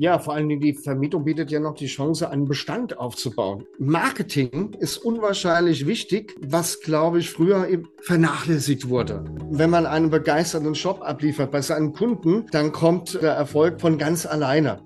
Ja, vor allen Dingen die Vermietung bietet ja noch die Chance, einen Bestand aufzubauen. Marketing ist unwahrscheinlich wichtig, was, glaube ich, früher vernachlässigt wurde. Wenn man einen begeisterten Shop abliefert bei seinen Kunden, dann kommt der Erfolg von ganz alleine.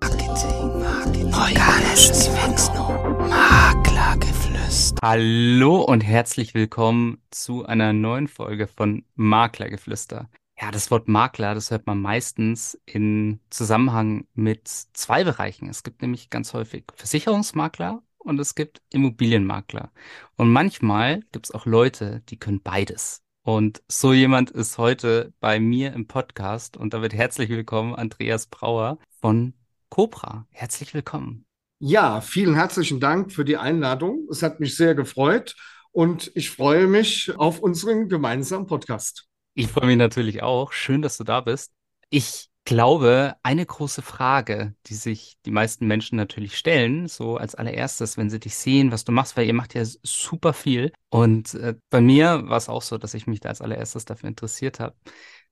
Marketing, Marketing, organisches Wachstum, Maklergeflüster. Hallo und herzlich willkommen zu einer neuen Folge von Maklergeflüster. Ja, das Wort Makler, das hört man meistens in Zusammenhang mit zwei Bereichen. Es gibt nämlich ganz häufig Versicherungsmakler und es gibt Immobilienmakler. Und manchmal gibt es auch Leute, die können beides. Und so jemand ist heute bei mir im Podcast und damit herzlich willkommen Andreas Brauer von Cobra. Herzlich willkommen. Ja, vielen herzlichen Dank für die Einladung. Es hat mich sehr gefreut und ich freue mich auf unseren gemeinsamen Podcast. Ich freue mich natürlich auch. Schön, dass du da bist. Ich glaube, eine große Frage, die sich die meisten Menschen natürlich stellen, so als allererstes, wenn sie dich sehen, was du machst, weil ihr macht ja super viel. Und äh, bei mir war es auch so, dass ich mich da als allererstes dafür interessiert habe.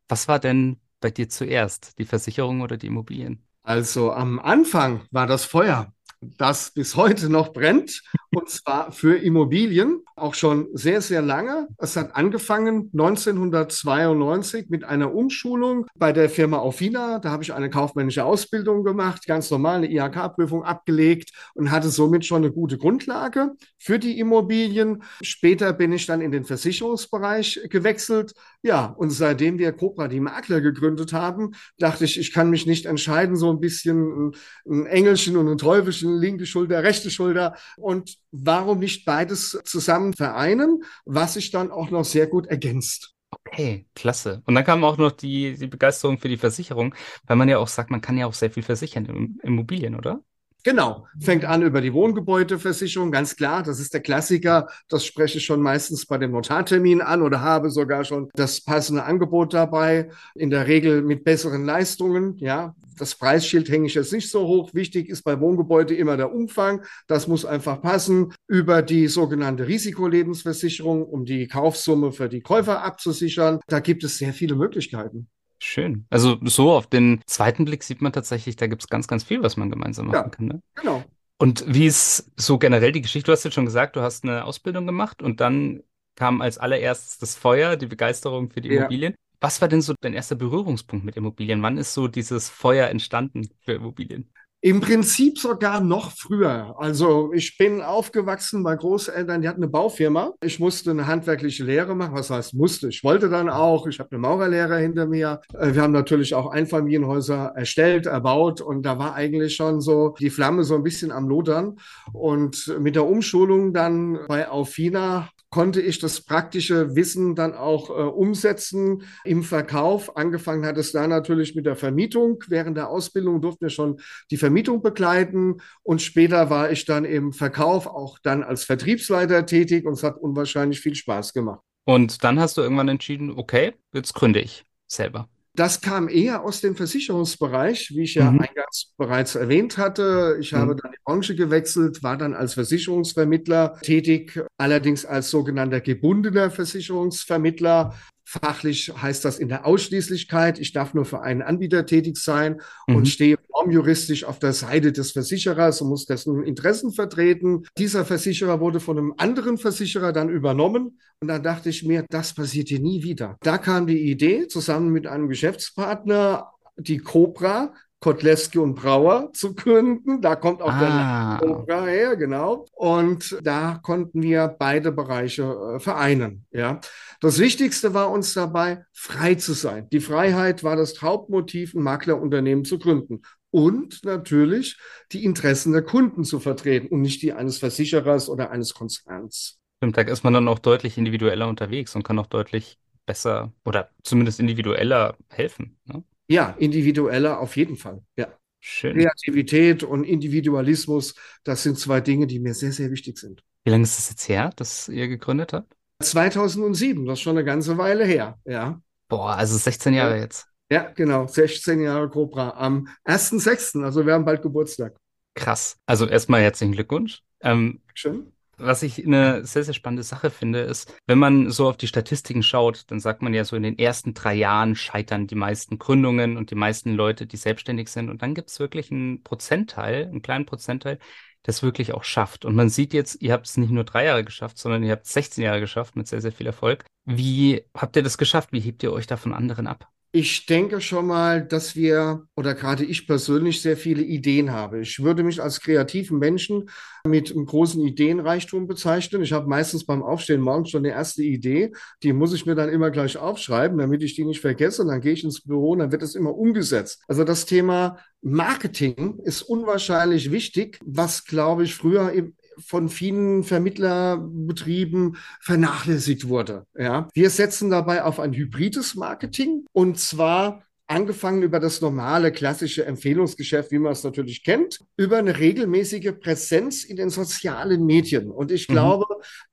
Was war denn bei dir zuerst, die Versicherung oder die Immobilien? Also am Anfang war das Feuer das bis heute noch brennt, und zwar für Immobilien, auch schon sehr, sehr lange. Es hat angefangen 1992 mit einer Umschulung bei der Firma Aufina. Da habe ich eine kaufmännische Ausbildung gemacht, ganz normal eine IHK-Prüfung abgelegt und hatte somit schon eine gute Grundlage für die Immobilien. Später bin ich dann in den Versicherungsbereich gewechselt. Ja, und seitdem wir Cobra die Makler gegründet haben, dachte ich, ich kann mich nicht entscheiden, so ein bisschen ein Engelchen und ein Teufelchen linke Schulter, rechte Schulter. Und warum nicht beides zusammen vereinen, was sich dann auch noch sehr gut ergänzt. Okay, klasse. Und dann kam auch noch die, die Begeisterung für die Versicherung, weil man ja auch sagt, man kann ja auch sehr viel versichern in Immobilien, oder? Genau, fängt an über die Wohngebäudeversicherung, ganz klar, das ist der Klassiker. Das spreche ich schon meistens bei dem Notartermin an oder habe sogar schon das passende Angebot dabei, in der Regel mit besseren Leistungen. Ja, das Preisschild hänge ich jetzt nicht so hoch. Wichtig ist bei Wohngebäude immer der Umfang. Das muss einfach passen. Über die sogenannte Risikolebensversicherung, um die Kaufsumme für die Käufer abzusichern. Da gibt es sehr viele Möglichkeiten. Schön. Also so auf den zweiten Blick sieht man tatsächlich, da gibt es ganz, ganz viel, was man gemeinsam machen ja, kann. Ne? Genau. Und wie ist so generell die Geschichte? Du hast jetzt schon gesagt, du hast eine Ausbildung gemacht und dann kam als allererstes das Feuer, die Begeisterung für die Ja. Immobilien. Was war denn so dein erster Berührungspunkt mit Immobilien? Wann ist so dieses Feuer entstanden für Immobilien? Im Prinzip sogar noch früher. Also ich bin aufgewachsen bei Großeltern, die hatten eine Baufirma. Ich musste eine handwerkliche Lehre machen. Was heißt musste? Ich wollte dann auch. Ich habe eine Maurerlehre hinter mir. Äh, Wir haben natürlich auch Einfamilienhäuser erstellt, erbaut und da war eigentlich schon so die Flamme so ein bisschen am Lodern. Und mit der Umschulung dann bei Aufina konnte ich das praktische Wissen dann auch äh, umsetzen im Verkauf. Angefangen hat es da natürlich mit der Vermietung. Während der Ausbildung durften wir schon die Vermietung begleiten und später war ich dann im Verkauf auch dann als Vertriebsleiter tätig und es hat unwahrscheinlich viel Spaß gemacht. Und dann hast du irgendwann entschieden, okay, jetzt gründe ich selber. Das kam eher aus dem Versicherungsbereich, wie ich ja Mhm. eingangs bereits erwähnt hatte. Ich habe Mhm. dann die Branche gewechselt, war dann als Versicherungsvermittler tätig, allerdings als sogenannter gebundener Versicherungsvermittler. Fachlich heißt das in der Ausschließlichkeit. Ich darf nur für einen Anbieter tätig sein und Mhm. stehe formjuristisch auf der Seite des Versicherers und muss dessen Interessen vertreten. Dieser Versicherer wurde von einem anderen Versicherer dann übernommen und dann dachte ich mir, das passiert hier nie wieder. Da kam die Idee, zusammen mit einem Geschäftspartner die Cobra, Kotlewski und Brauer zu gründen. Da kommt auch der Ah, Cobra her, genau. Und da konnten wir beide Bereiche äh, vereinen. Ja. Das Wichtigste war uns dabei, frei zu sein. Die Freiheit war das Hauptmotiv, ein Maklerunternehmen zu gründen. Und natürlich die Interessen der Kunden zu vertreten und nicht die eines Versicherers oder eines Konzerns. stimmt, da ist man dann auch deutlich individueller unterwegs und kann auch deutlich besser oder zumindest individueller helfen. Ne? Ja, individueller auf jeden Fall. Ja. Schön. Kreativität und Individualismus, das sind zwei Dinge, die mir sehr, sehr wichtig sind. Wie lange ist es jetzt her, dass ihr gegründet habt? 2007, das ist schon eine ganze Weile her. Ja. Boah, also 16 Jahre jetzt. Ja, genau. 16 Jahre Cobra am 1.6., also wir haben bald Geburtstag. Krass. Also erstmal herzlichen Glückwunsch. Ähm, Schön. Was ich eine sehr, sehr spannende Sache finde, ist, wenn man so auf die Statistiken schaut, dann sagt man ja so, in den ersten drei Jahren scheitern die meisten Gründungen und die meisten Leute, die selbstständig sind. Und dann gibt es wirklich einen Prozentteil, einen kleinen Prozentteil, das wirklich auch schafft. Und man sieht jetzt, ihr habt es nicht nur drei Jahre geschafft, sondern ihr habt 16 Jahre geschafft mit sehr, sehr viel Erfolg. Wie habt ihr das geschafft? Wie hebt ihr euch da von anderen ab? Ich denke schon mal, dass wir oder gerade ich persönlich sehr viele Ideen habe. Ich würde mich als kreativen Menschen mit einem großen Ideenreichtum bezeichnen. Ich habe meistens beim Aufstehen morgens schon eine erste Idee. Die muss ich mir dann immer gleich aufschreiben, damit ich die nicht vergesse. Dann gehe ich ins Büro und dann wird es immer umgesetzt. Also das Thema Marketing ist unwahrscheinlich wichtig, was, glaube ich, früher von vielen Vermittlerbetrieben vernachlässigt wurde. Ja. Wir setzen dabei auf ein hybrides Marketing und zwar angefangen über das normale klassische Empfehlungsgeschäft, wie man es natürlich kennt, über eine regelmäßige Präsenz in den sozialen Medien. Und ich mhm. glaube,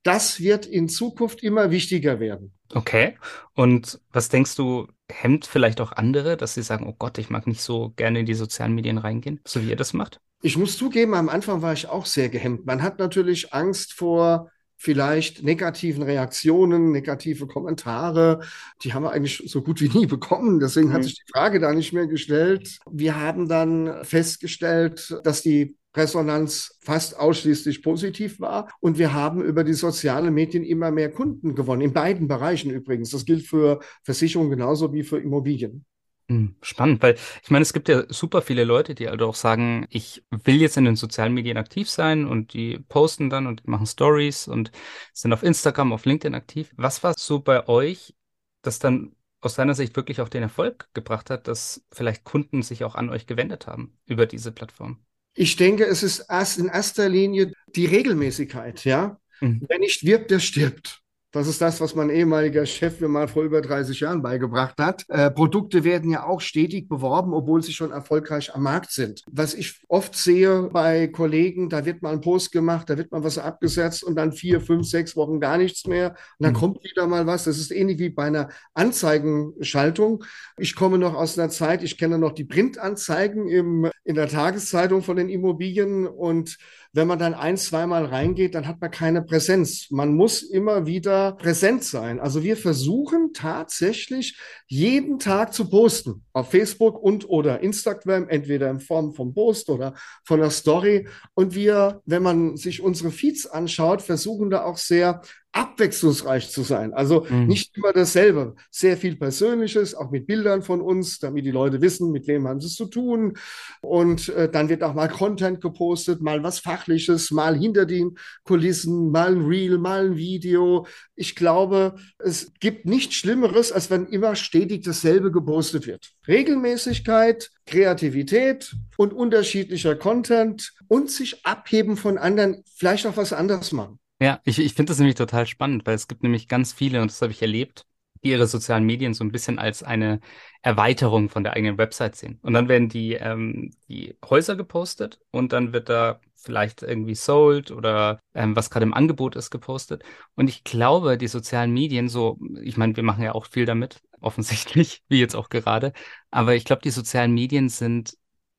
das wird in Zukunft immer wichtiger werden. Okay. Und was denkst du, hemmt vielleicht auch andere, dass sie sagen, oh Gott, ich mag nicht so gerne in die sozialen Medien reingehen, so wie ihr das macht? Ich muss zugeben, am Anfang war ich auch sehr gehemmt. Man hat natürlich Angst vor vielleicht negativen Reaktionen, negative Kommentare. Die haben wir eigentlich so gut wie nie bekommen. Deswegen mhm. hat sich die Frage da nicht mehr gestellt. Wir haben dann festgestellt, dass die Resonanz fast ausschließlich positiv war. Und wir haben über die sozialen Medien immer mehr Kunden gewonnen, in beiden Bereichen übrigens. Das gilt für Versicherungen genauso wie für Immobilien. Hm, spannend, weil ich meine, es gibt ja super viele Leute, die halt auch sagen, ich will jetzt in den sozialen Medien aktiv sein und die posten dann und machen Stories und sind auf Instagram, auf LinkedIn aktiv. Was war so bei euch, das dann aus deiner Sicht wirklich auch den Erfolg gebracht hat, dass vielleicht Kunden sich auch an euch gewendet haben über diese Plattform? Ich denke, es ist erst in erster Linie die Regelmäßigkeit, ja. Mhm. Wer nicht wirbt, der stirbt. Das ist das, was mein ehemaliger Chef mir mal vor über 30 Jahren beigebracht hat. Äh, Produkte werden ja auch stetig beworben, obwohl sie schon erfolgreich am Markt sind. Was ich oft sehe bei Kollegen, da wird mal ein Post gemacht, da wird mal was abgesetzt und dann vier, fünf, sechs Wochen gar nichts mehr. Und dann mhm. kommt wieder mal was. Das ist ähnlich wie bei einer Anzeigenschaltung. Ich komme noch aus einer Zeit, ich kenne noch die Printanzeigen im, in der Tageszeitung von den Immobilien und wenn man dann ein, zweimal reingeht, dann hat man keine Präsenz. Man muss immer wieder präsent sein. Also wir versuchen tatsächlich jeden Tag zu posten auf Facebook und oder Instagram, entweder in Form von Post oder von einer Story. Und wir, wenn man sich unsere Feeds anschaut, versuchen da auch sehr abwechslungsreich zu sein. Also mhm. nicht immer dasselbe. Sehr viel Persönliches, auch mit Bildern von uns, damit die Leute wissen, mit wem haben sie es zu tun. Und äh, dann wird auch mal Content gepostet, mal was Fachliches, mal hinter den Kulissen, mal ein Reel, mal ein Video. Ich glaube, es gibt nichts Schlimmeres, als wenn immer stetig dasselbe gepostet wird. Regelmäßigkeit, Kreativität und unterschiedlicher Content und sich abheben von anderen, vielleicht auch was anderes machen. Ja, ich, ich finde das nämlich total spannend, weil es gibt nämlich ganz viele, und das habe ich erlebt, die ihre sozialen Medien so ein bisschen als eine Erweiterung von der eigenen Website sehen. Und dann werden die, ähm, die Häuser gepostet und dann wird da vielleicht irgendwie sold oder ähm, was gerade im Angebot ist gepostet. Und ich glaube, die sozialen Medien, so, ich meine, wir machen ja auch viel damit, offensichtlich, wie jetzt auch gerade, aber ich glaube, die sozialen Medien sind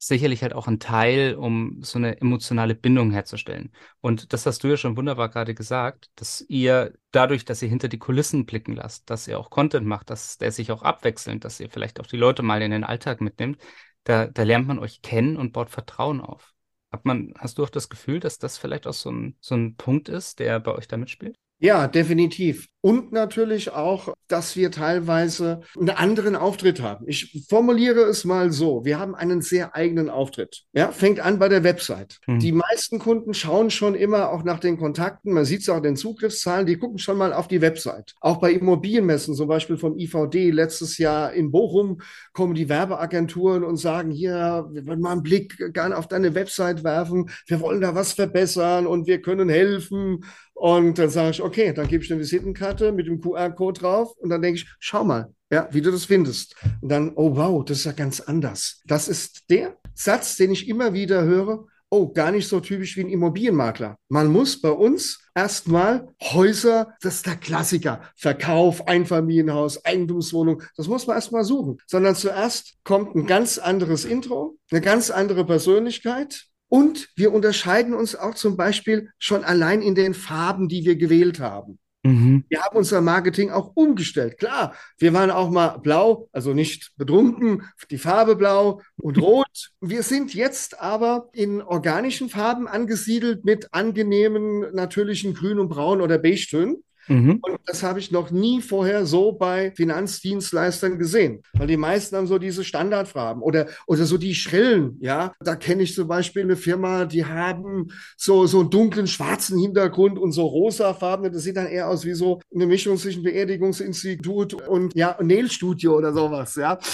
sicherlich halt auch ein Teil, um so eine emotionale Bindung herzustellen. Und das hast du ja schon wunderbar gerade gesagt, dass ihr dadurch, dass ihr hinter die Kulissen blicken lasst, dass ihr auch Content macht, dass der sich auch abwechselnd, dass ihr vielleicht auch die Leute mal in den Alltag mitnimmt, da, da lernt man euch kennen und baut Vertrauen auf. Hat man, hast du auch das Gefühl, dass das vielleicht auch so ein, so ein Punkt ist, der bei euch da mitspielt? Ja, definitiv. Und natürlich auch, dass wir teilweise einen anderen Auftritt haben. Ich formuliere es mal so. Wir haben einen sehr eigenen Auftritt. Ja, fängt an bei der Website. Hm. Die meisten Kunden schauen schon immer auch nach den Kontakten. Man sieht es auch in den Zugriffszahlen. Die gucken schon mal auf die Website. Auch bei Immobilienmessen, zum Beispiel vom IVD letztes Jahr in Bochum, kommen die Werbeagenturen und sagen, hier, wir wollen mal einen Blick gerne auf deine Website werfen. Wir wollen da was verbessern und wir können helfen. Und dann sage ich, okay, dann gebe ich eine Visitenkarte mit dem QR-Code drauf und dann denke ich, schau mal, ja, wie du das findest. Und dann, oh wow, das ist ja ganz anders. Das ist der Satz, den ich immer wieder höre. Oh, gar nicht so typisch wie ein Immobilienmakler. Man muss bei uns erstmal Häuser, das ist der Klassiker. Verkauf, Einfamilienhaus, Eigentumswohnung, das muss man erstmal suchen. Sondern zuerst kommt ein ganz anderes Intro, eine ganz andere Persönlichkeit Und wir unterscheiden uns auch zum Beispiel schon allein in den Farben, die wir gewählt haben. Mhm. Wir haben unser Marketing auch umgestellt. Klar, wir waren auch mal blau, also nicht betrunken, die Farbe blau und rot. Wir sind jetzt aber in organischen Farben angesiedelt mit angenehmen, natürlichen Grün und Braun oder Beige-Tönen. Mhm. Und das habe ich noch nie vorher so bei Finanzdienstleistern gesehen. Weil die meisten haben so diese Standardfarben oder, oder so die schrillen, ja. Da kenne ich zum Beispiel eine Firma, die haben so, so einen dunklen schwarzen Hintergrund und so rosa Farben. Das sieht dann eher aus wie so eine Mischung zwischen Beerdigungsinstitut und ja, Nailstudio oder sowas, ja.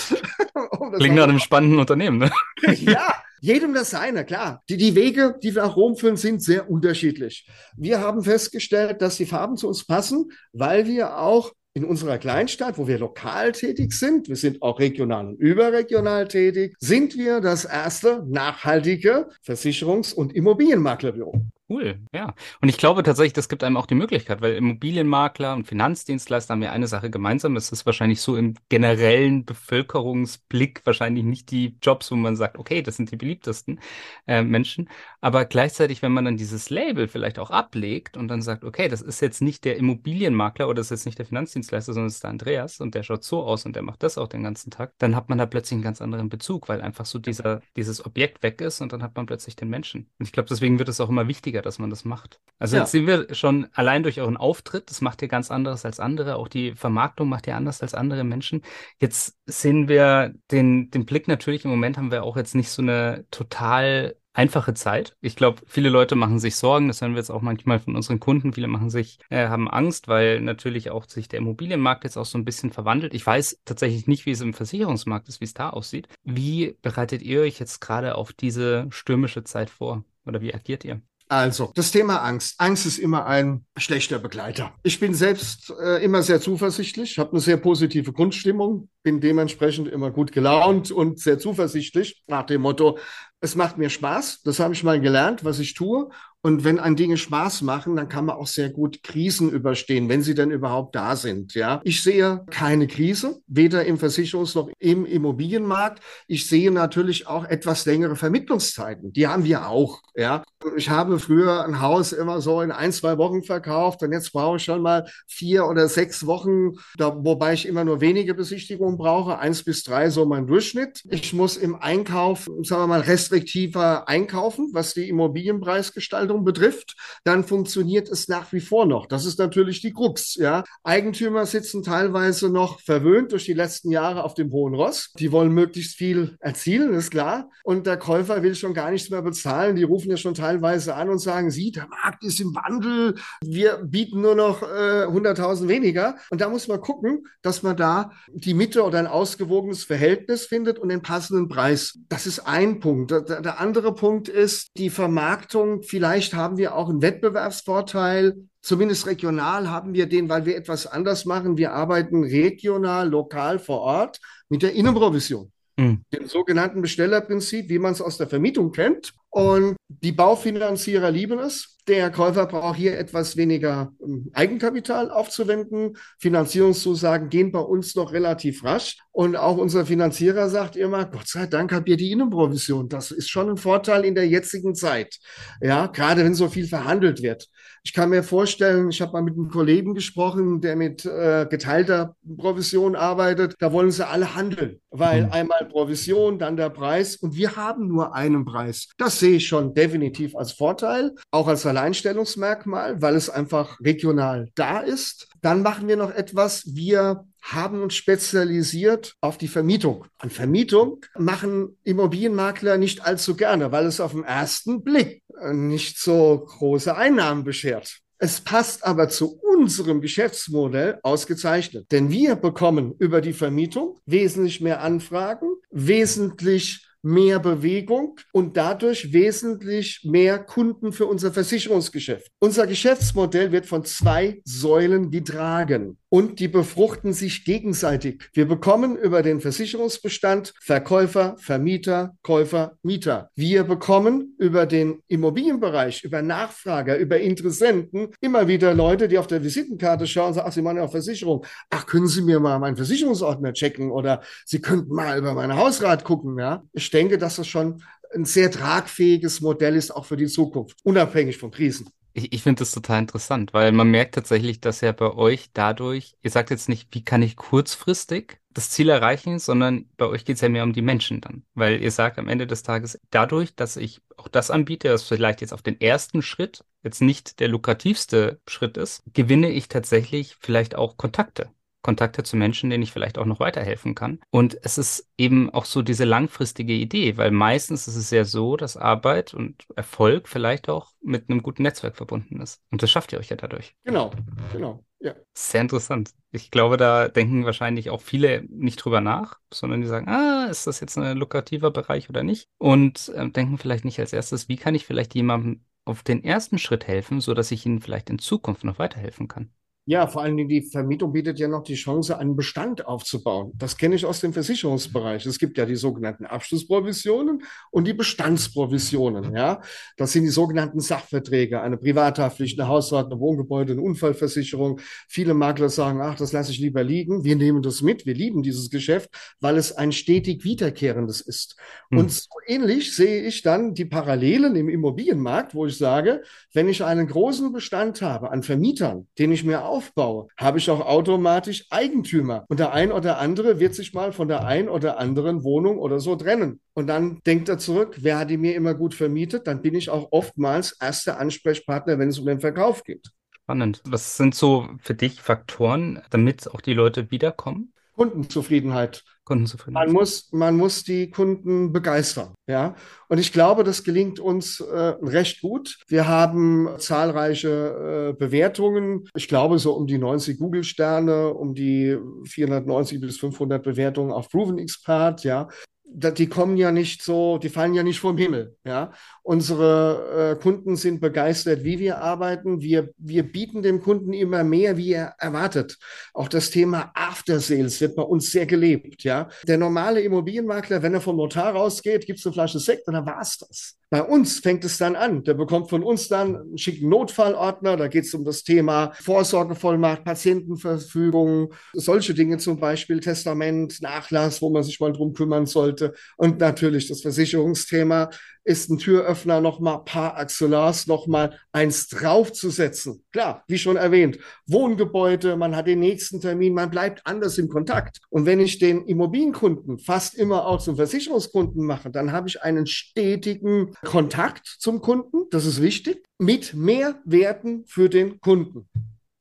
Um Klingt nach einem spannenden Unternehmen, ne? ja, jedem das seine, klar. Die, die Wege, die wir nach Rom führen, sind sehr unterschiedlich. Wir haben festgestellt, dass die Farben zu uns passen, weil wir auch in unserer Kleinstadt, wo wir lokal tätig sind, wir sind auch regional und überregional tätig, sind wir das erste nachhaltige Versicherungs- und Immobilienmaklerbüro. Cool, ja. Und ich glaube tatsächlich, das gibt einem auch die Möglichkeit, weil Immobilienmakler und Finanzdienstleister haben ja eine Sache gemeinsam. Es ist wahrscheinlich so im generellen Bevölkerungsblick wahrscheinlich nicht die Jobs, wo man sagt, okay, das sind die beliebtesten äh, Menschen. Aber gleichzeitig, wenn man dann dieses Label vielleicht auch ablegt und dann sagt, okay, das ist jetzt nicht der Immobilienmakler oder das ist jetzt nicht der Finanzdienstleister, sondern es ist der Andreas und der schaut so aus und der macht das auch den ganzen Tag, dann hat man da plötzlich einen ganz anderen Bezug, weil einfach so dieser, dieses Objekt weg ist und dann hat man plötzlich den Menschen. Und ich glaube, deswegen wird es auch immer wichtiger, dass man das macht. Also Ja. jetzt sehen wir schon allein durch euren Auftritt, das macht ihr ganz anderes als andere, auch die Vermarktung macht ihr anders als andere Menschen. Jetzt sehen wir den, den Blick natürlich, im Moment haben wir auch jetzt nicht so eine total einfache Zeit. Ich glaube, viele Leute machen sich Sorgen, das hören wir jetzt auch manchmal von unseren Kunden. Viele machen sich, äh, haben Angst, weil natürlich auch sich der Immobilienmarkt jetzt auch so ein bisschen verwandelt. Ich weiß tatsächlich nicht, wie es im Versicherungsmarkt ist, wie es da aussieht. Wie bereitet ihr euch jetzt gerade auf diese stürmische Zeit vor? Oder wie agiert ihr? Also, das Thema Angst. Angst ist immer ein schlechter Begleiter. Ich bin selbst äh, immer sehr zuversichtlich, habe eine sehr positive Grundstimmung, bin dementsprechend immer gut gelaunt und sehr zuversichtlich nach dem Motto, es macht mir Spaß, das habe ich mal gelernt, was ich tue. Und wenn an Dinge Spaß machen, dann kann man auch sehr gut Krisen überstehen, wenn sie denn überhaupt da sind. Ja, ich sehe keine Krise, weder im Versicherungs- noch im Immobilienmarkt. Ich sehe natürlich auch etwas längere Vermittlungszeiten. Die haben wir auch. Ja, ich habe früher ein Haus immer so in ein, zwei Wochen verkauft und jetzt brauche ich schon mal vier oder sechs Wochen, da, wobei ich immer nur wenige Besichtigungen brauche, eins bis drei so mein Durchschnitt. Ich muss im Einkauf, sagen wir mal, restriktiver einkaufen, was die Immobilienpreisgestaltung betrifft. Dann funktioniert es nach wie vor noch. Das ist natürlich die Krux. Ja, Eigentümer sitzen teilweise noch verwöhnt durch die letzten Jahre auf dem hohen Ross. Die wollen möglichst viel erzielen, ist klar. Und der Käufer will schon gar nichts mehr bezahlen. Die rufen ja schon teilweise an und sagen, Sie, der Markt ist im Wandel. Wir bieten nur noch äh, 100.000 weniger. Und da muss man gucken, dass man da die Mitte oder ein ausgewogenes Verhältnis findet und den passenden Preis. Das ist ein Punkt. Der, der andere Punkt ist die Vermarktung. Vielleicht haben wir auch einen Wettbewerbsvorteil. Zumindest regional haben wir den, weil wir etwas anders machen. Wir arbeiten regional, lokal vor Ort mit der Innenprovision Hm. dem sogenannten Bestellerprinzip, wie man es aus der Vermietung kennt. Und die Baufinanzierer lieben es. Der Käufer braucht hier etwas weniger ähm, Eigenkapital aufzuwenden. Finanzierungszusagen gehen bei uns noch relativ rasch. Und auch unser Finanzierer sagt immer, Gott sei Dank habt ihr die Innenprovision. Das ist schon ein Vorteil in der jetzigen Zeit. Ja, gerade wenn so viel verhandelt wird. Ich kann mir vorstellen, ich habe mal mit einem Kollegen gesprochen, der mit äh, geteilter Provision arbeitet. Da wollen sie alle handeln, weil Mhm. einmal Provision, dann der Preis und wir haben nur einen Preis. Das sehe ich schon definitiv als Vorteil, auch als Alleinstellungsmerkmal, weil es einfach regional da ist. Dann machen wir noch etwas. Wir haben uns spezialisiert auf die Vermietung. An Vermietung machen Immobilienmakler nicht allzu gerne, weil es auf den ersten Blick nicht so große Einnahmen beschert. Es passt aber zu unserem Geschäftsmodell ausgezeichnet, denn wir bekommen über die Vermietung wesentlich mehr Anfragen, wesentlich mehr Bewegung und dadurch wesentlich mehr Kunden für unser Versicherungsgeschäft. Unser Geschäftsmodell wird von zwei Säulen getragen und die befruchten sich gegenseitig. Wir bekommen über den Versicherungsbestand Verkäufer, Vermieter, Käufer, Mieter. Wir bekommen über den Immobilienbereich, über Nachfrager, über Interessenten immer wieder Leute, die auf der Visitenkarte schauen und sagen, ach, Sie machen ja auch Versicherung. Ach, können Sie mir mal meinen Versicherungsordner checken oder Sie könnten mal über meine Hausrat gucken. Ja, ich denke, dass es schon ein sehr tragfähiges Modell ist, auch für die Zukunft, unabhängig von Krisen. Ich, ich finde das total interessant, weil man merkt tatsächlich, dass ja bei euch dadurch, ihr sagt jetzt nicht, wie kann ich kurzfristig das Ziel erreichen, sondern bei euch geht es ja mehr um die Menschen dann. Weil ihr sagt am Ende des Tages, dadurch, dass ich auch das anbiete, was vielleicht jetzt auf den ersten Schritt jetzt nicht der lukrativste Schritt ist, gewinne ich tatsächlich vielleicht auch Kontakte. Kontakte zu Menschen, denen ich vielleicht auch noch weiterhelfen kann. Und es ist eben auch so diese langfristige Idee, weil meistens ist es ja so, dass Arbeit und Erfolg vielleicht auch mit einem guten Netzwerk verbunden ist. Und das schafft ihr euch ja dadurch. Genau, genau, ja. Sehr interessant. Ich glaube, da denken wahrscheinlich auch viele nicht drüber nach, sondern die sagen, ah, ist das jetzt ein lukrativer Bereich oder nicht? Und äh, denken vielleicht nicht als erstes, wie kann ich vielleicht jemandem auf den ersten Schritt helfen, sodass ich ihnen vielleicht in Zukunft noch weiterhelfen kann. Ja, vor allen Dingen die Vermietung bietet ja noch die Chance, einen Bestand aufzubauen. Das kenne ich aus dem Versicherungsbereich. Es gibt ja die sogenannten Abschlussprovisionen und die Bestandsprovisionen. Ja, das sind die sogenannten Sachverträge, eine Privathaftpflicht, eine Hausrat, eine Wohngebäude, eine Unfallversicherung. Viele Makler sagen, ach, das lasse ich lieber liegen. Wir nehmen das mit. Wir lieben dieses Geschäft, weil es ein stetig wiederkehrendes ist. Hm. Und so ähnlich sehe ich dann die Parallelen im Immobilienmarkt, wo ich sage, wenn ich einen großen Bestand habe an Vermietern, den ich mir aufbaue, habe ich auch automatisch Eigentümer. Und der ein oder andere wird sich mal von der ein oder anderen Wohnung oder so trennen. Und dann denkt er zurück, wer hat die mir immer gut vermietet? Dann bin ich auch oftmals erster Ansprechpartner, wenn es um den Verkauf geht. Spannend. Was sind so für dich Faktoren, damit auch die Leute wiederkommen? Kundenzufriedenheit. Kundenzufriedenheit. Man muss, man muss die Kunden begeistern. Ja? Und ich glaube, das gelingt uns äh, recht gut. Wir haben zahlreiche äh, Bewertungen. Ich glaube, so um die 90 Google-Sterne, um die 490 bis 500 Bewertungen auf Proven Expert. Ja? Die kommen ja nicht so, die fallen ja nicht vom Himmel. Ja? Unsere äh, Kunden sind begeistert, wie wir arbeiten. Wir, wir bieten dem Kunden immer mehr, wie er erwartet. Auch das Thema After Sales wird bei uns sehr gelebt. Ja? Der normale Immobilienmakler, wenn er vom Notar rausgeht, gibt es eine Flasche Sekt und dann war es das. Bei uns fängt es dann an. Der bekommt von uns dann einen schicken Notfallordner. Da geht es um das Thema Vorsorgevollmacht, Patientenverfügung, solche Dinge zum Beispiel, Testament, Nachlass, wo man sich mal drum kümmern sollte. Und natürlich das Versicherungsthema ist ein Türöffner nochmal par excellence nochmal eins draufzusetzen. Klar, wie schon erwähnt, Wohngebäude, man hat den nächsten Termin, man bleibt anders im Kontakt. Und wenn ich den Immobilienkunden fast immer auch zum Versicherungskunden mache, dann habe ich einen stetigen Kontakt zum Kunden, das ist wichtig, mit mehr Werten für den Kunden.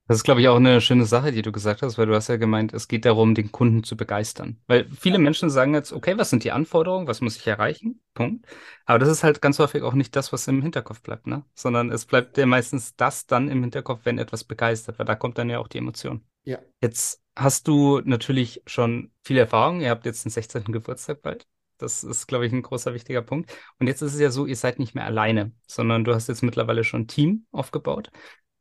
Das ist, glaube ich, auch eine schöne Sache, die du gesagt hast, weil du hast ja gemeint, es geht darum, den Kunden zu begeistern. Weil viele Menschen sagen jetzt, okay, was sind die Anforderungen, was muss ich erreichen? Punkt. Aber das ist halt ganz häufig auch nicht das, was im Hinterkopf bleibt, ne? Sondern es bleibt ja meistens das dann im Hinterkopf, wenn etwas begeistert, weil da kommt dann ja auch die Emotion. Ja. Jetzt hast du natürlich schon viel Erfahrung. Ihr habt jetzt den 16. Geburtstag bald. Das ist, glaube ich, ein großer wichtiger Punkt. Und jetzt ist es ja so, ihr seid nicht mehr alleine, sondern du hast jetzt mittlerweile schon ein Team aufgebaut.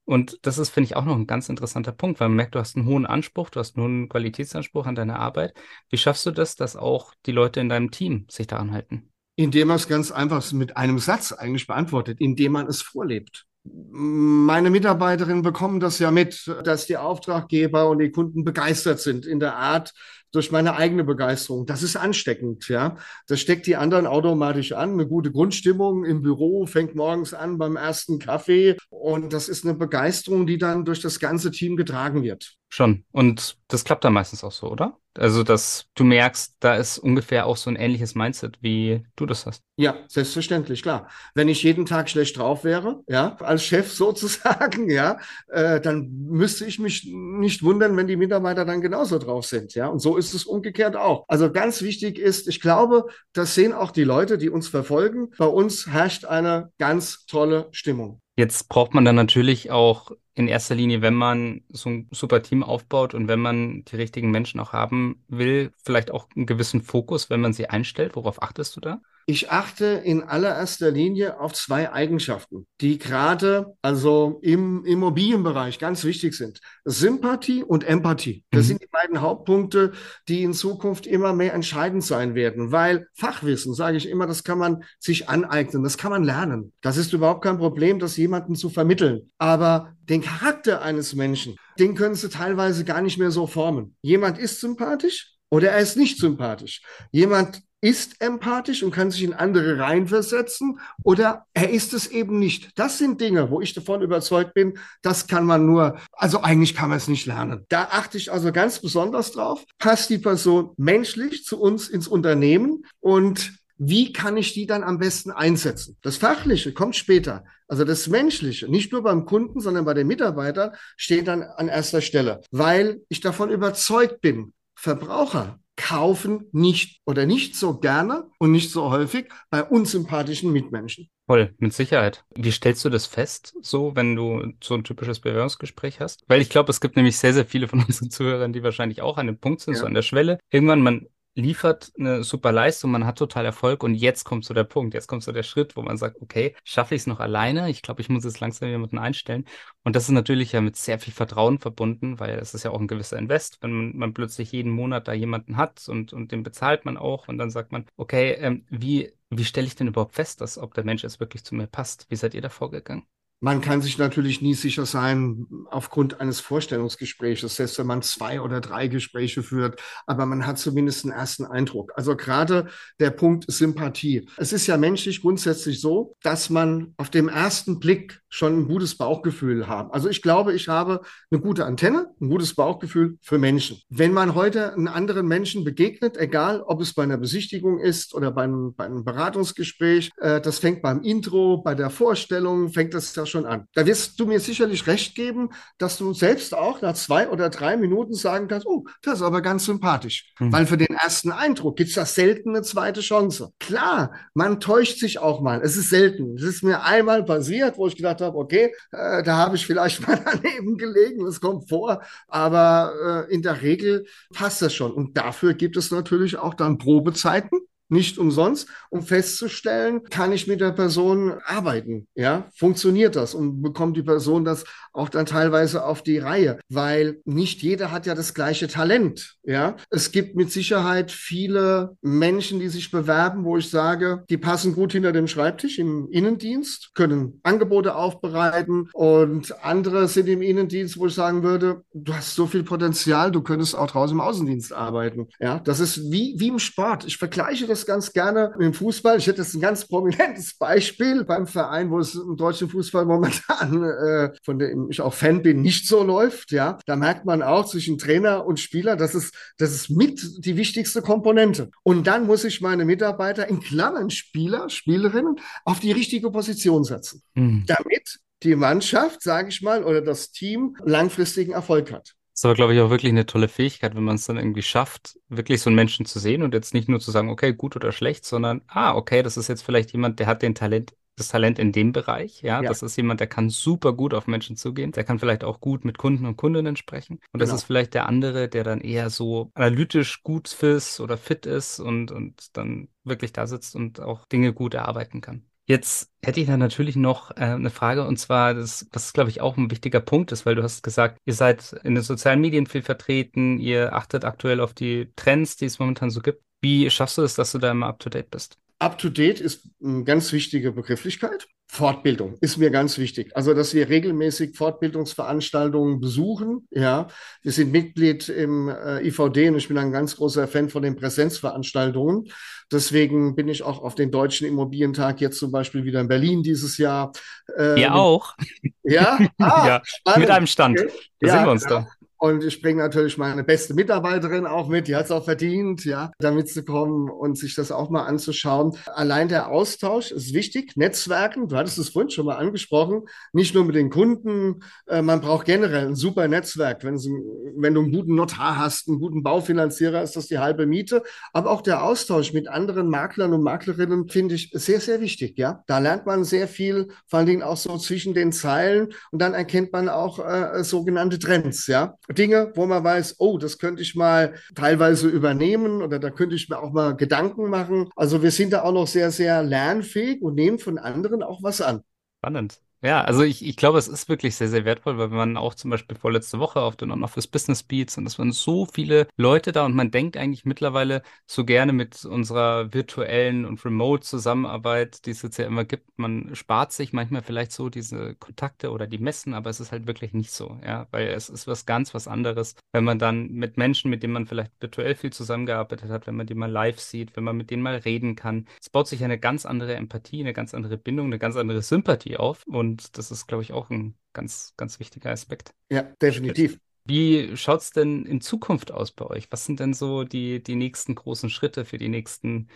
Und das ist, finde ich, auch noch ein ganz interessanter Punkt, weil man merkt, du hast einen hohen Anspruch, du hast einen hohen Qualitätsanspruch an deine Arbeit. Wie schaffst du das, dass auch die Leute in deinem Team sich daran halten? Indem man es ganz einfach mit einem Satz eigentlich beantwortet, indem man es vorlebt. Meine Mitarbeiterinnen bekommen das ja mit, dass die Auftraggeber und die Kunden begeistert sind in der Art, durch meine eigene Begeisterung. Das ist ansteckend, ja. Das steckt die anderen automatisch an. Eine gute Grundstimmung im Büro fängt morgens an beim ersten Kaffee und das ist eine Begeisterung, die dann durch das ganze Team getragen wird. Schon. Und das klappt dann meistens auch so, oder? Also, dass du merkst, da ist ungefähr auch so ein ähnliches Mindset, wie du das hast. Ja, selbstverständlich, klar. Wenn ich jeden Tag schlecht drauf wäre, ja, als Chef sozusagen, ja, äh, dann müsste ich mich nicht wundern, wenn die Mitarbeiter dann genauso drauf sind, ja. Und so ist es umgekehrt auch. Also ganz wichtig ist, ich glaube, das sehen auch die Leute, die uns verfolgen. Bei uns herrscht eine ganz tolle Stimmung. Jetzt braucht man dann natürlich auch in erster Linie, wenn man so ein super Team aufbaut und wenn man die richtigen Menschen auch haben will, vielleicht auch einen gewissen Fokus, wenn man sie einstellt. Worauf achtest du da? Ich achte in allererster Linie auf zwei Eigenschaften, die gerade also im Immobilienbereich ganz wichtig sind. Sympathie und Empathie. Das mhm. sind die beiden Hauptpunkte, die in Zukunft immer mehr entscheidend sein werden, weil Fachwissen, sage ich immer, das kann man sich aneignen, das kann man lernen. Das ist überhaupt kein Problem, das jemanden zu vermitteln. Aber den Charakter eines Menschen, den können sie teilweise gar nicht mehr so formen. Jemand ist sympathisch oder er ist nicht sympathisch. Jemand ist empathisch und kann sich in andere reinversetzen oder er ist es eben nicht. Das sind Dinge, wo ich davon überzeugt bin, das kann man nur, also eigentlich kann man es nicht lernen. Da achte ich also ganz besonders drauf. Passt die Person menschlich zu uns ins Unternehmen und wie kann ich die dann am besten einsetzen? Das Fachliche kommt später. Also das Menschliche, nicht nur beim Kunden, sondern bei den Mitarbeitern, steht dann an erster Stelle, weil ich davon überzeugt bin, Verbraucher kaufen nicht oder nicht so gerne und nicht so häufig bei unsympathischen Mitmenschen. Voll, mit Sicherheit. Wie stellst du das fest, so, wenn du so ein typisches Bewerbungsgespräch hast? Weil ich glaube, es gibt nämlich sehr, sehr viele von unseren Zuhörern, die wahrscheinlich auch an dem Punkt sind, ja. so an der Schwelle. Irgendwann, man liefert eine super Leistung, man hat total Erfolg und jetzt kommt so der Punkt, jetzt kommt so der Schritt, wo man sagt, okay, schaffe ich es noch alleine? Ich glaube, ich muss jetzt langsam jemanden einstellen. Und das ist natürlich ja mit sehr viel Vertrauen verbunden, weil es ist ja auch ein gewisser Invest, wenn man, man plötzlich jeden Monat da jemanden hat und, und den bezahlt man auch und dann sagt man, okay, ähm, wie, wie stelle ich denn überhaupt fest, dass ob der Mensch jetzt wirklich zu mir passt? Wie seid ihr da vorgegangen? Man kann sich natürlich nie sicher sein aufgrund eines Vorstellungsgespräches, selbst wenn man zwei oder drei Gespräche führt, aber man hat zumindest einen ersten Eindruck. Also gerade der Punkt Sympathie. Es ist ja menschlich grundsätzlich so, dass man auf dem ersten Blick schon ein gutes Bauchgefühl hat. Also ich glaube, ich habe eine gute Antenne, ein gutes Bauchgefühl für Menschen. Wenn man heute einen anderen Menschen begegnet, egal ob es bei einer Besichtigung ist oder bei einem, bei einem Beratungsgespräch, äh, das fängt beim Intro, bei der Vorstellung, fängt das ja schon an. Da wirst du mir sicherlich recht geben, dass du selbst auch nach zwei oder drei Minuten sagen kannst, oh, das ist aber ganz sympathisch. Mhm. Weil für den ersten Eindruck gibt es da selten eine zweite Chance. Klar, man täuscht sich auch mal. Es ist selten. Es ist mir einmal passiert, wo ich gedacht habe, okay, äh, da habe ich vielleicht mal daneben gelegen, das kommt vor. Aber äh, in der Regel passt das schon. Und dafür gibt es natürlich auch dann Probezeiten nicht umsonst, um festzustellen, kann ich mit der Person arbeiten? Ja, funktioniert das und bekommt die Person das auch dann teilweise auf die Reihe? Weil nicht jeder hat ja das gleiche Talent. Ja, es gibt mit Sicherheit viele Menschen, die sich bewerben, wo ich sage, die passen gut hinter dem Schreibtisch im Innendienst, können Angebote aufbereiten und andere sind im Innendienst, wo ich sagen würde, du hast so viel Potenzial, du könntest auch draußen im Außendienst arbeiten. Ja, das ist wie, wie im Sport. Ich vergleiche das das ganz gerne im Fußball. Ich hätte jetzt ein ganz prominentes Beispiel beim Verein, wo es im deutschen Fußball momentan, äh, von dem ich auch Fan bin, nicht so läuft. Ja, da merkt man auch zwischen Trainer und Spieler, das ist, das ist mit die wichtigste Komponente. Und dann muss ich meine Mitarbeiter in Klammern Spieler, Spielerinnen auf die richtige Position setzen, mhm. damit die Mannschaft, sage ich mal, oder das Team langfristigen Erfolg hat. Das ist aber, glaube ich, auch wirklich eine tolle Fähigkeit, wenn man es dann irgendwie schafft, wirklich so einen Menschen zu sehen und jetzt nicht nur zu sagen, okay, gut oder schlecht, sondern, ah, okay, das ist jetzt vielleicht jemand, der hat den Talent, das Talent in dem Bereich, ja, ja. das ist jemand, der kann super gut auf Menschen zugehen, der kann vielleicht auch gut mit Kunden und Kundinnen sprechen und das genau. ist vielleicht der andere, der dann eher so analytisch gut ist oder fit ist und, und dann wirklich da sitzt und auch Dinge gut erarbeiten kann. Jetzt hätte ich da natürlich noch äh, eine Frage und zwar, das, was glaube ich auch ein wichtiger Punkt ist, weil du hast gesagt, ihr seid in den sozialen Medien viel vertreten, ihr achtet aktuell auf die Trends, die es momentan so gibt. Wie schaffst du es, dass du da immer up to date bist? Up to date ist eine ganz wichtige Begrifflichkeit. Fortbildung ist mir ganz wichtig. Also, dass wir regelmäßig Fortbildungsveranstaltungen besuchen. Ja, wir sind Mitglied im äh, IVD und ich bin ein ganz großer Fan von den Präsenzveranstaltungen. Deswegen bin ich auch auf den Deutschen Immobilientag jetzt zum Beispiel wieder in Berlin dieses Jahr. Äh, ja, auch. Ja, ah, ja mit einem Stand. Da ja, sehen wir uns da. Und ich bringe natürlich meine beste Mitarbeiterin auch mit, die hat es auch verdient, ja, damit zu kommen und sich das auch mal anzuschauen. Allein der Austausch ist wichtig. Netzwerken, du hattest es vorhin schon mal angesprochen, nicht nur mit den Kunden, äh, man braucht generell ein super Netzwerk. Wenn, wenn du einen guten Notar hast, einen guten Baufinanzierer, ist das die halbe Miete. Aber auch der Austausch mit anderen Maklern und Maklerinnen finde ich sehr, sehr wichtig, ja. Da lernt man sehr viel, vor allen Dingen auch so zwischen den Zeilen und dann erkennt man auch äh, sogenannte Trends, ja. Dinge, wo man weiß, oh, das könnte ich mal teilweise übernehmen oder da könnte ich mir auch mal Gedanken machen. Also wir sind da auch noch sehr, sehr lernfähig und nehmen von anderen auch was an. Spannend. Ja, also ich, ich glaube, es ist wirklich sehr, sehr wertvoll, weil man auch zum Beispiel vorletzte Woche auf den On-Office Business Beats und es waren so viele Leute da und man denkt eigentlich mittlerweile so gerne mit unserer virtuellen und Remote-Zusammenarbeit, die es jetzt ja immer gibt, man spart sich manchmal vielleicht so diese Kontakte oder die Messen, aber es ist halt wirklich nicht so, ja, weil es ist was ganz was anderes, wenn man dann mit Menschen, mit denen man vielleicht virtuell viel zusammengearbeitet hat, wenn man die mal live sieht, wenn man mit denen mal reden kann. Es baut sich eine ganz andere Empathie, eine ganz andere Bindung, eine ganz andere Sympathie auf und das ist, glaube ich, auch ein ganz, ganz wichtiger Aspekt. Ja, definitiv. Wie schaut es denn in Zukunft aus bei euch? Was sind denn so die, die nächsten großen Schritte für die nächsten,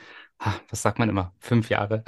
was sagt man immer, fünf Jahre?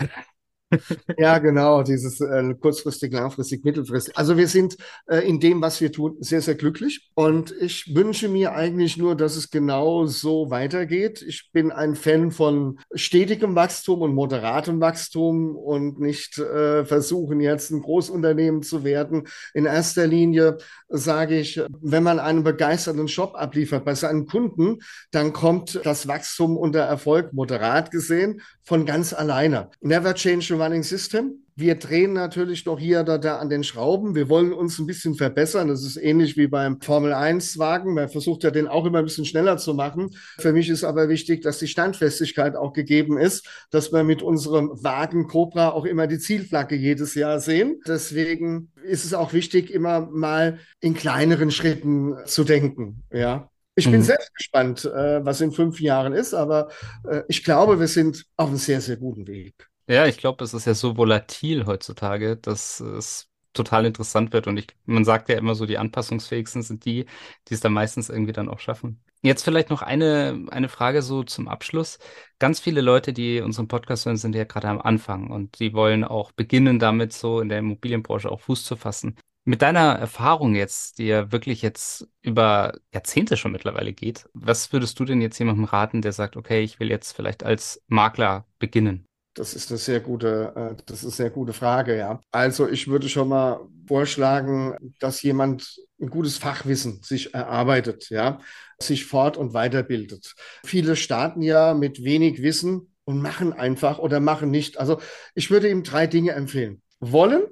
Ja, genau, dieses äh, kurzfristig, langfristig, mittelfristig. Also wir sind äh, in dem, was wir tun, sehr, sehr glücklich. Und ich wünsche mir eigentlich nur, dass es genau so weitergeht. Ich bin ein Fan von stetigem Wachstum und moderatem Wachstum und nicht äh, versuchen, jetzt ein Großunternehmen zu werden. In erster Linie sage ich, wenn man einen begeisterten Shop abliefert bei seinen Kunden, dann kommt das Wachstum unter Erfolg, moderat gesehen, von ganz alleine. Never change running system. Wir drehen natürlich noch hier oder da an den Schrauben. Wir wollen uns ein bisschen verbessern. Das ist ähnlich wie beim Formel 1 Wagen. Man versucht ja den auch immer ein bisschen schneller zu machen. Für mich ist aber wichtig, dass die Standfestigkeit auch gegeben ist, dass wir mit unserem Wagen Cobra auch immer die Zielflagge jedes Jahr sehen. Deswegen ist es auch wichtig, immer mal in kleineren Schritten zu denken. Ja. Ich bin mhm. selbst gespannt, äh, was in fünf Jahren ist, aber äh, ich glaube, wir sind auf einem sehr, sehr guten Weg. Ja, ich glaube, es ist ja so volatil heutzutage, dass es total interessant wird. Und ich, man sagt ja immer so, die anpassungsfähigsten sind die, die es dann meistens irgendwie dann auch schaffen. Jetzt vielleicht noch eine, eine Frage so zum Abschluss. Ganz viele Leute, die unseren Podcast hören, sind ja gerade am Anfang und die wollen auch beginnen, damit so in der Immobilienbranche auch Fuß zu fassen. Mit deiner Erfahrung jetzt, die ja wirklich jetzt über Jahrzehnte schon mittlerweile geht, was würdest du denn jetzt jemandem raten, der sagt, okay, ich will jetzt vielleicht als Makler beginnen? Das ist eine sehr gute, äh, das ist eine sehr gute Frage, ja. Also ich würde schon mal vorschlagen, dass jemand ein gutes Fachwissen sich erarbeitet, ja, sich fort- und weiterbildet. Viele starten ja mit wenig Wissen und machen einfach oder machen nicht. Also ich würde ihm drei Dinge empfehlen. Wollen,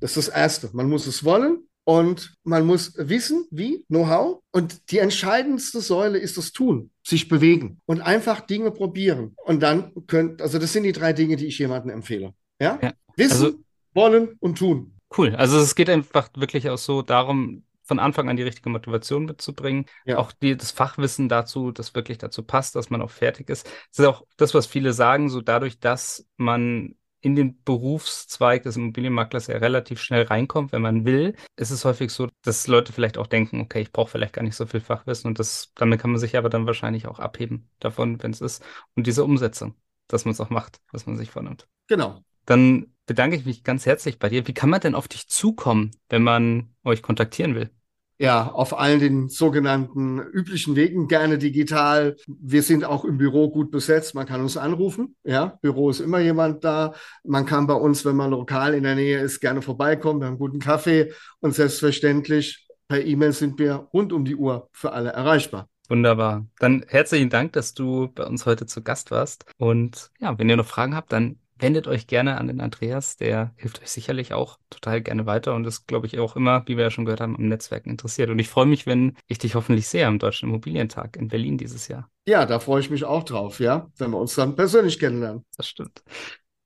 das ist das Erste. Man muss es wollen. Und man muss wissen, wie, Know-how. Und die entscheidendste Säule ist das Tun, sich bewegen und einfach Dinge probieren. Und dann könnt, also das sind die drei Dinge, die ich jemandem empfehle. Ja? ja. Wissen, also, wollen und tun. Cool. Also es geht einfach wirklich auch so darum, von Anfang an die richtige Motivation mitzubringen. Ja. Auch die, das Fachwissen dazu, das wirklich dazu passt, dass man auch fertig ist. Das ist auch das, was viele sagen, so dadurch, dass man in den Berufszweig des Immobilienmaklers ja relativ schnell reinkommt, wenn man will, ist es häufig so, dass Leute vielleicht auch denken, okay, ich brauche vielleicht gar nicht so viel Fachwissen und das, damit kann man sich aber dann wahrscheinlich auch abheben davon, wenn es ist. Und diese Umsetzung, dass man es auch macht, was man sich vornimmt. Genau. Dann bedanke ich mich ganz herzlich bei dir. Wie kann man denn auf dich zukommen, wenn man euch kontaktieren will? Ja, auf allen den sogenannten üblichen Wegen, gerne digital. Wir sind auch im Büro gut besetzt. Man kann uns anrufen. Ja, Büro ist immer jemand da. Man kann bei uns, wenn man lokal in der Nähe ist, gerne vorbeikommen. Wir haben guten Kaffee und selbstverständlich per E-Mail sind wir rund um die Uhr für alle erreichbar. Wunderbar. Dann herzlichen Dank, dass du bei uns heute zu Gast warst. Und ja, wenn ihr noch Fragen habt, dann wendet euch gerne an den Andreas, der hilft euch sicherlich auch total gerne weiter und ist, glaube ich, auch immer, wie wir ja schon gehört haben, am Netzwerken interessiert. Und ich freue mich, wenn ich dich hoffentlich sehe am Deutschen Immobilientag in Berlin dieses Jahr. Ja, da freue ich mich auch drauf, ja, wenn wir uns dann persönlich kennenlernen. Das stimmt.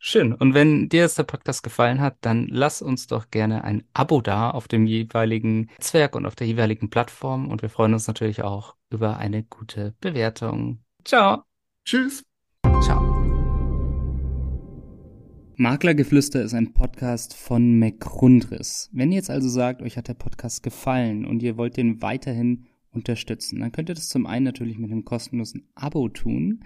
Schön. Und wenn dir jetzt der Podcast gefallen hat, dann lass uns doch gerne ein Abo da auf dem jeweiligen Netzwerk und auf der jeweiligen Plattform. Und wir freuen uns natürlich auch über eine gute Bewertung. Ciao. Tschüss. Ciao. Maklergeflüster ist ein Podcast von McRundris. Wenn ihr jetzt also sagt, euch hat der Podcast gefallen und ihr wollt den weiterhin unterstützen, dann könnt ihr das zum einen natürlich mit einem kostenlosen Abo tun.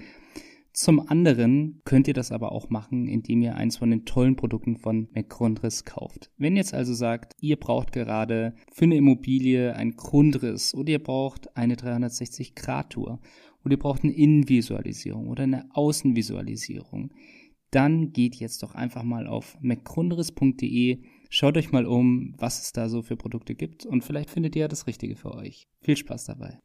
Zum anderen könnt ihr das aber auch machen, indem ihr eins von den tollen Produkten von McGrundriss kauft. Wenn ihr jetzt also sagt, ihr braucht gerade für eine Immobilie ein Grundriss oder ihr braucht eine 360-Grad-Tour oder ihr braucht eine Innenvisualisierung oder eine Außenvisualisierung, dann geht jetzt doch einfach mal auf mcgrunderis.de, schaut euch mal um, was es da so für Produkte gibt und vielleicht findet ihr ja das Richtige für euch. Viel Spaß dabei.